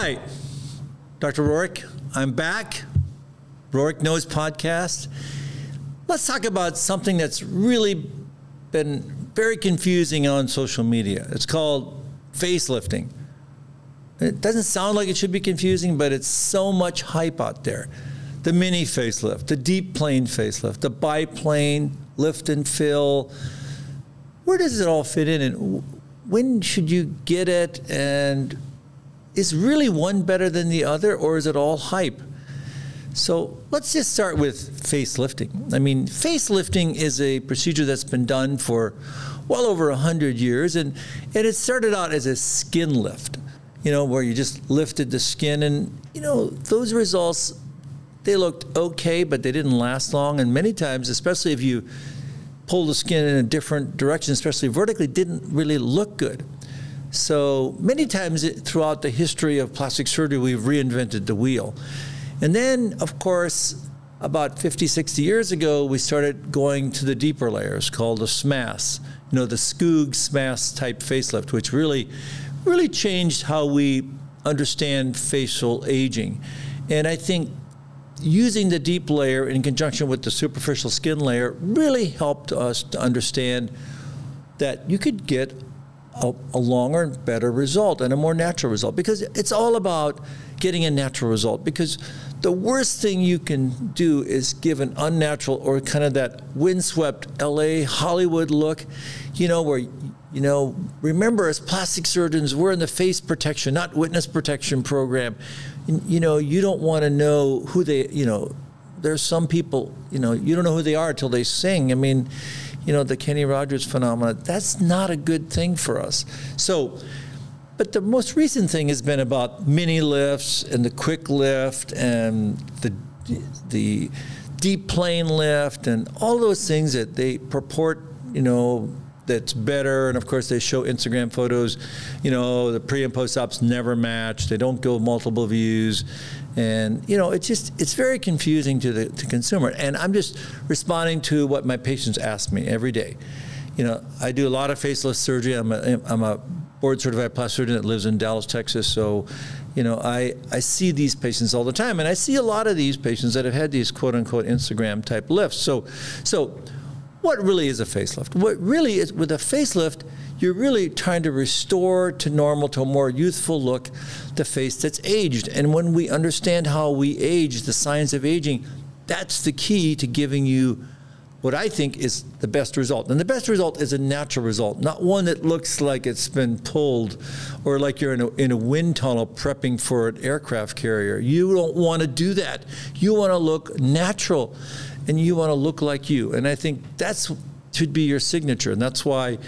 Hi, Dr. Rohrich. I'm back. Rohrich Knows podcast. Let's talk about something that's really been very confusing on social media. It's called facelifting. It doesn't sound like it should be confusing, but it's so much hype out there. The mini facelift, the deep plane facelift, the biplane, lift and fill. Where does it all fit in and when should you get it and is really one better than the other, or is it all hype? So let's just start with facelifting. I mean, facelifting is a procedure that's been done for well over 100 years, and, and it started out as a skin lift, you know, where you just lifted the skin, and, you know, those results, they looked okay, but they didn't last long, and many times, especially if you pull the skin in a different direction, especially vertically, didn't really look good. So many times throughout the history of plastic surgery, we've reinvented the wheel. And then, of course, about 50, 60 years ago, we started going to the deeper layers called the SMAS, you know, the Skoog SMAS type facelift, which really, really changed how we understand facial aging. And I think using the deep layer in conjunction with the superficial skin layer really helped us to understand that you could get a, a, longer and better result and a more natural result because it's all about getting a natural result because the worst thing you can do is give an unnatural or kind of that windswept LA Hollywood look, you know, where you know, remember as plastic surgeons, we're in the face protection, not witness protection program. You know, you don't want to know who they, you know, there's some people, you know, you don't know who they are until they sing. I mean, you know, the Kenny Rogers phenomenon. That's not a good thing for us. So, but the most recent thing has been about mini lifts and the quick lift and the the deep plane lift and all those things that they purport, you know, that's better. And of course, they show Instagram photos. You know, the pre and post ops never match. They don't go multiple views and you know it's just it's very confusing to the to consumer. And i'm just responding to what my patients ask me every day. You know i do a lot of facelift surgery. I'm a, I'm a board certified plastic surgeon that lives in dallas texas. So you know I, I see these patients all the time. And i see a lot of these patients that have had these quote unquote instagram type lifts. So so what really is a facelift? What really is with a facelift you're really trying to restore to normal, to a more youthful look, the face that's aged. And when we understand how we age, the science of aging, that's the key to giving you what I think is the best result. And the best result is a natural result, not one that looks like it's been pulled or like you're in a, in a wind tunnel prepping for an aircraft carrier. You don't want to do that. You want to look natural and you want to look like you. And I think that's should be your signature. And that's why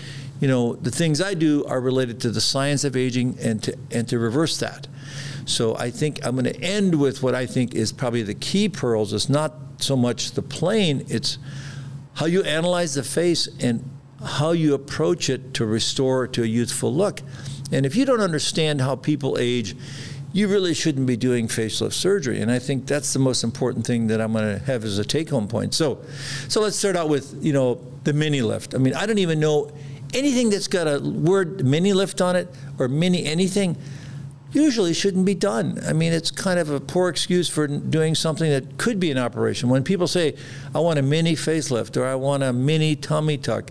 you know, the things I do are related to the science of aging and to and to reverse that. So I think I'm going to end with what I think is probably the key pearls. It's not so much the plane, it's how you analyze the face and how you approach it to restore to a youthful look. And if you don't understand how people age, you really shouldn't be doing facelift surgery. And I think that's the most important thing that I'm going to have as a take-home point. So, so let's start out with you know the mini lift. I mean, I don't even know anything that's got a word mini lift on it or mini anything usually shouldn't be done. I mean, it's kind of a poor excuse for doing something that could be an operation. When people say, I want a mini facelift or I want a mini tummy tuck,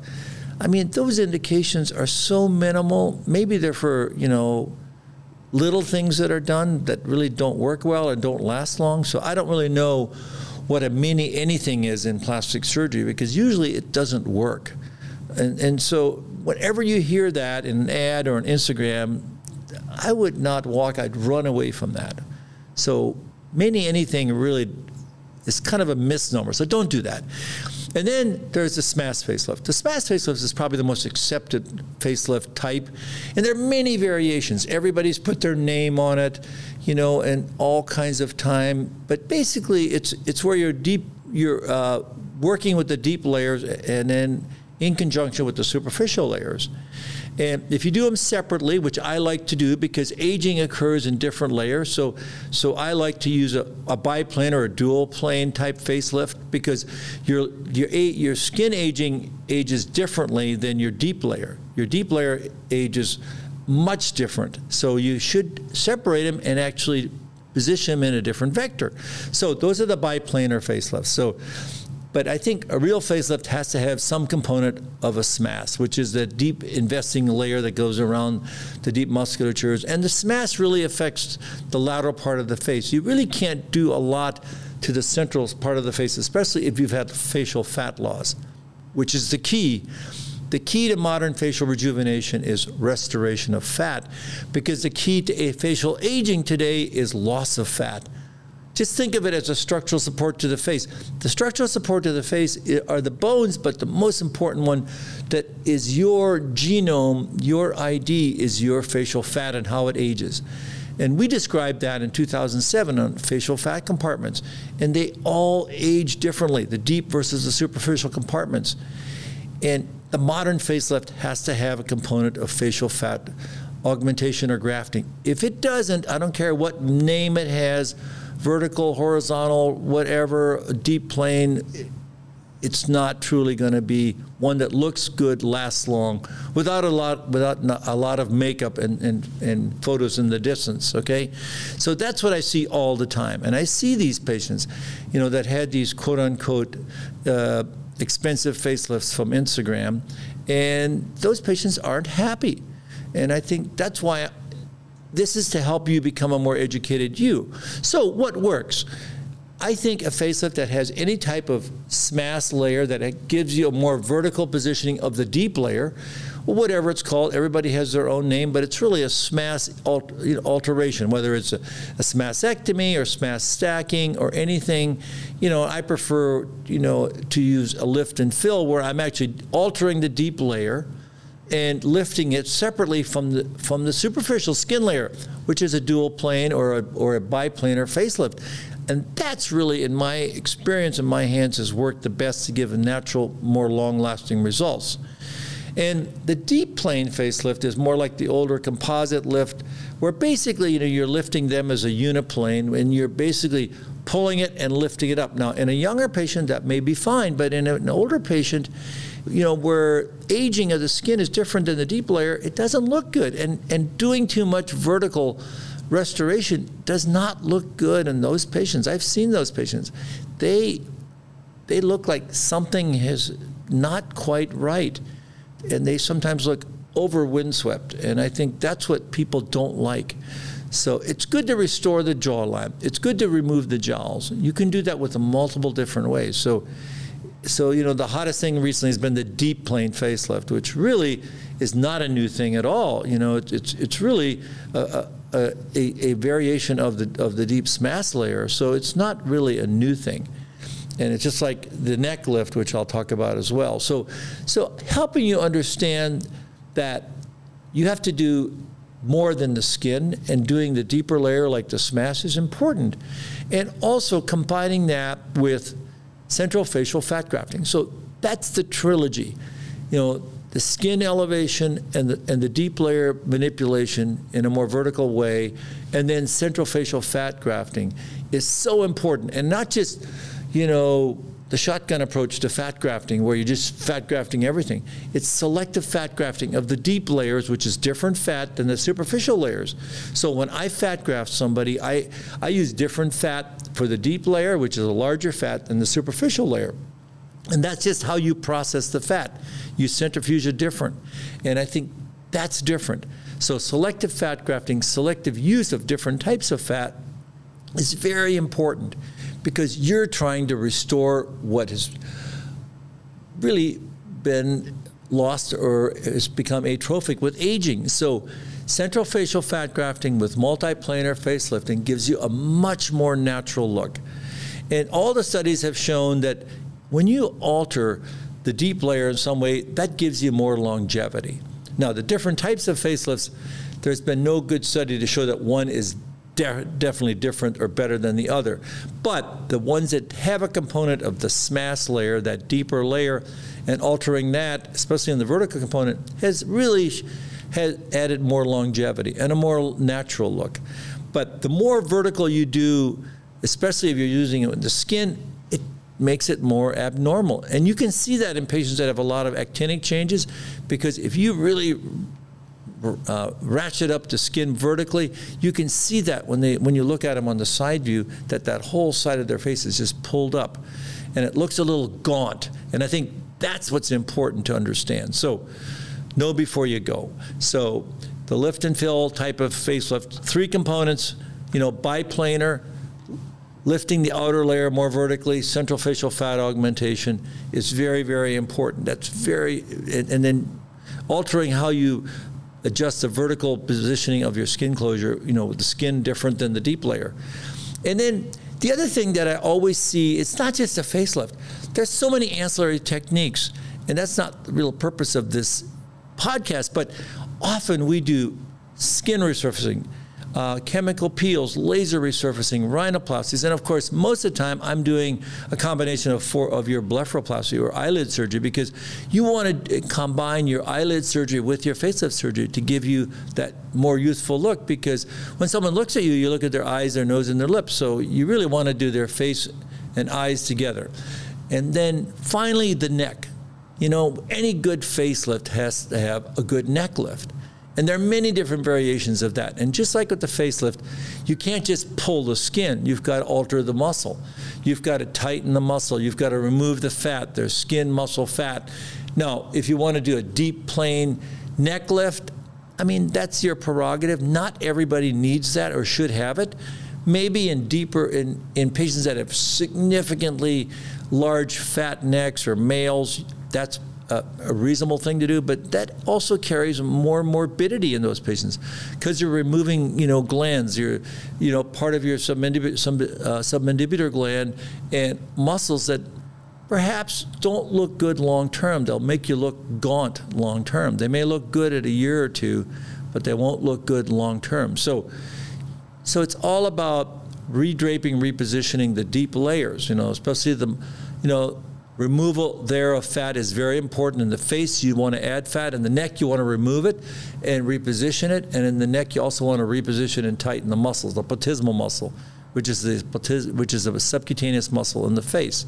I mean, those indications are so minimal. Maybe they're for, you know, little things that are done that really don't work well and don't last long. So I don't really know what a mini anything is in plastic surgery because usually it doesn't work. And, and so, whenever you hear that in an ad or an Instagram, I would not walk, I'd run away from that. So, many anything really is kind of a misnomer. So, don't do that. And then there's the SMAS facelift. The SMAS facelift is probably the most accepted facelift type, and there are many variations. Everybody's put their name on it, you know, and all kinds of time. But basically, it's it's where you're deep, you're uh, working with the deep layers, and then in conjunction with the superficial layers. And if you do them separately, which I like to do because aging occurs in different layers, so so I like to use a, a biplane or a dual plane type facelift because your your your skin aging ages differently than your deep layer. Your deep layer ages much different. So you should separate them and actually position them in a different vector. So those are the biplanar facelifts. So but I think a real facelift has to have some component of a SMAS, which is the deep investing layer that goes around the deep musculatures. And the SMAS really affects the lateral part of the face. You really can't do a lot to the central part of the face, especially if you've had facial fat loss, which is the key. The key to modern facial rejuvenation is restoration of fat because the key to facial aging today is loss of fat. Just think of it as a structural support to the face. The structural support to the face are the bones, but the most important one that is your genome, your ID is your facial fat and how it ages. And we described that in 2007 on facial fat compartments. And they all age differently, the deep versus the superficial compartments. And the modern facelift has to have a component of facial fat augmentation or grafting. If it doesn't, I don't care what name it has, vertical, horizontal, whatever, deep plane, it's not truly going to be one that looks good, lasts long, without a lot, without a lot of makeup and, and, and photos in the distance. Okay, so that's what I see all the time, and I see these patients, you know, that had these quote unquote uh, expensive facelifts from Instagram, and those patients aren't happy, and I think that's why this is to help you become a more educated you. So, what works? I think a facelift that has any type of SMAS layer that gives you a more vertical positioning of the deep layer, whatever it's called, everybody has their own name, but it's really a SMAS alteration, whether it's a, a SMASectomy or SMAS stacking or anything. You know, I prefer, you know, to use a lift and fill where I'm actually altering the deep layer and lifting it separately from the from the superficial skin layer, which is a dual plane or a, or a biplanar facelift. And that's really, in my experience in my hands, has worked the best to give a natural, more long-lasting results. And the deep plane facelift is more like the older composite lift, where basically you know you're lifting them as a uniplane, and you're basically pulling it and lifting it up. Now, in a younger patient, that may be fine, but in an older patient, you know, where aging of the skin is different than the deep layer, it doesn't look good. And, and doing too much vertical restoration does not look good in those patients. I've seen those patients. They, they look like something is not quite right. And they sometimes look over windswept. And I think that's what people don't like. So it's good to restore the jawline. It's good to remove the jowls. You can do that with multiple different ways. So so you know the hottest thing recently has been the deep plane facelift, which really is not a new thing at all. You know, it, it's it's really a, a, a, variation of the of the deep SMAS layer, so it's not really a new thing. And it's just like the neck lift, which I'll talk about as well. So, so helping you understand that you have to do more than the skin, and doing the deeper layer like the SMAS is important, and also combining that with central facial fat grafting. So that's the trilogy. You know, the skin elevation and the, and the deep layer manipulation in a more vertical way, and then central facial fat grafting is so important. And not just, you know, the shotgun approach to fat grafting, where you're just fat grafting everything. It's selective fat grafting of the deep layers, which is different fat than the superficial layers. So when I fat graft somebody, I, I use different fat for the deep layer, which is a larger fat than the superficial layer. And that's just how you process the fat. You centrifuge it different. And I think that's different. So selective fat grafting, selective use of different types of fat is very important because you're trying to restore what has really been lost or has become atrophic with aging. So, central facial fat grafting with multiplanar facelifting gives you a much more natural look. And all the studies have shown that when you alter the deep layer in some way, that gives you more longevity. Now, the different types of facelifts, there's been no good study to show that one is de- definitely different or better than the other. But the ones that have a component of the SMAS layer, that deeper layer, and altering that, especially in the vertical component, has really has added more longevity and a more natural look. But the more vertical you do, especially if you're using it with the skin, it makes it more abnormal. And you can see that in patients that have a lot of actinic changes because if you really uh, ratchet up the skin vertically. You can see that when they when you look at them on the side view that that whole side of their face is just pulled up, and it looks a little gaunt. And I think that's what's important to understand. So, know before you go. So, the lift and fill type of facelift, three components. You know, biplanar, lifting the outer layer more vertically, central facial fat augmentation is very, very important. That's very, and, and then altering how you adjust the vertical positioning of your skin closure, you know, with the skin different than the deep layer. And then the other thing that I always see, it's not just a facelift. There's so many ancillary techniques, and that's not the real purpose of this podcast, but often we do skin resurfacing, uh, chemical peels, laser resurfacing, rhinoplasties, and of course, most of the time I'm doing a combination of four of your blepharoplasty or eyelid surgery because you want to combine your eyelid surgery with your facelift surgery to give you that more youthful look. Because when someone looks at you, you look at their eyes, their nose, and their lips. So you really want to do their face and eyes together. And then finally, the neck. You know, any good facelift has to have a good neck lift. And there are many different variations of that. And just like with the facelift, you can't just pull the skin. You've got to alter the muscle. You've got to tighten the muscle. You've got to remove the fat. There's skin, muscle, fat. Now, if you want to do a deep, plain neck lift, I mean, that's your prerogative. Not everybody needs that or should have it. Maybe in deeper, in, in patients that have significantly large fat necks or males, that's a, a, reasonable thing to do, but that also carries more morbidity in those patients because you're removing, you know, glands. You're, you know, part of your sub, uh, submandibular gland and muscles that perhaps don't look good long term. They'll make you look gaunt long term. They may look good at a year or two, but they won't look good long term. So, so it's all about redraping, repositioning the deep layers. You know, especially the, you know Removal there of fat is very important. In the face, you want to add fat. In the neck, you want to remove it and reposition it. And in the neck, you also want to reposition and tighten the muscles, the platysmal muscle, which is the which is a subcutaneous muscle in the face.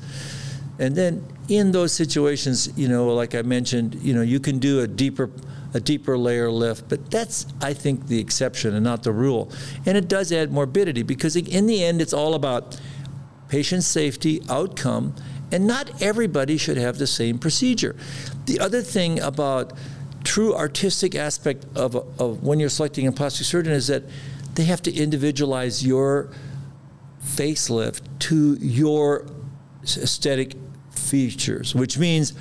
And then in those situations, you know, like I mentioned, you know, you can do a deeper a deeper layer lift, but that's I think the exception and not the rule. And it does add morbidity because in the end, it's all about patient safety, outcome, and not everybody should have the same procedure. The other thing about true artistic aspect of, of when you're selecting a plastic surgeon is that they have to individualize your facelift to your aesthetic features, which means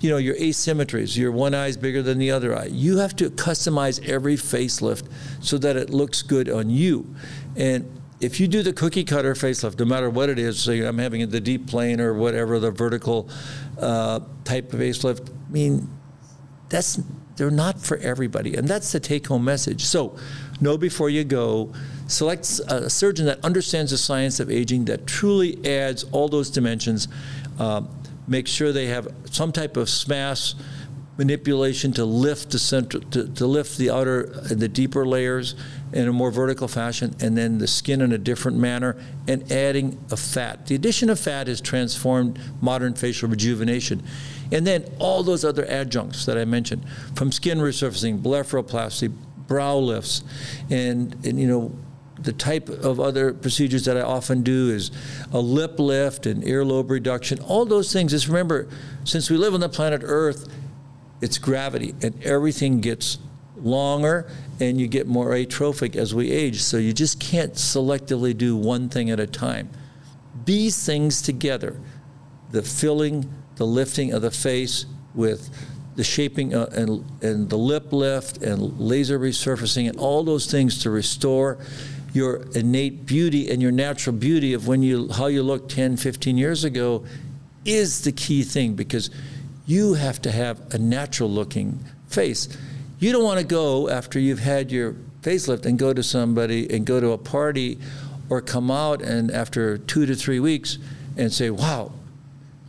you know your asymmetries your one eye is bigger than the other eye you have to customize every facelift so that it looks good on you and if you do the cookie cutter facelift, no matter what it is, so I'm having the deep plane or whatever, the vertical uh, type of facelift, I mean, that's they're not for everybody, and that's the take-home message. So, know before you go. Select a surgeon that understands the science of aging, that truly adds all those dimensions. Uh, make sure they have some type of SMAS manipulation to lift the center, to, to lift the outer, the deeper layers in a more vertical fashion, and then the skin in a different manner, and adding a fat. The addition of fat has transformed modern facial rejuvenation. And then all those other adjuncts that I mentioned, from skin resurfacing, blepharoplasty, brow lifts, and, and you know, the type of other procedures that I often do is a lip lift and earlobe reduction. All those things. Just remember, since we live on the planet Earth, it's gravity, and everything gets longer and you get more atrophic as we age. So you just can't selectively do one thing at a time. These things together, the filling, the lifting of the face with the shaping uh, and, and the lip lift and laser resurfacing and all those things to restore your innate beauty and your natural beauty of when you how you looked 10 15 years ago is the key thing because you have to have a natural looking face you don't want to go after you've had your facelift and go to somebody and go to a party or come out and after two to three weeks and say, wow,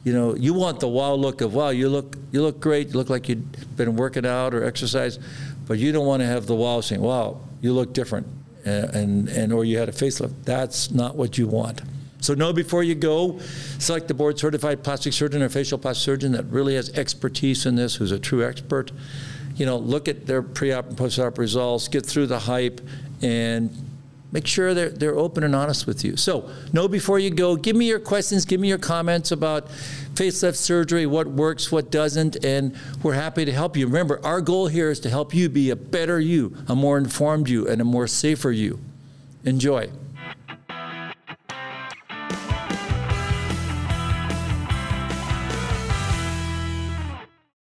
you know, you want the wow look of wow, you look you look great, you look like you've been working out or exercise, but you don't want to have the wow saying, wow, you look different, and, and, and or you had a facelift. That's not what you want. So know before you go, select the board certified plastic surgeon or facial plastic surgeon that really has expertise in this, who's a true expert you know, look at their pre-op and post-op results, get through the hype, and make sure they're, they're open and honest with you. So, know before you go, give me your questions, give me your comments about facelift surgery, what works, what doesn't, and we're happy to help you. Remember, our goal here is to help you be a better you, a more informed you, and a more safer you. Enjoy.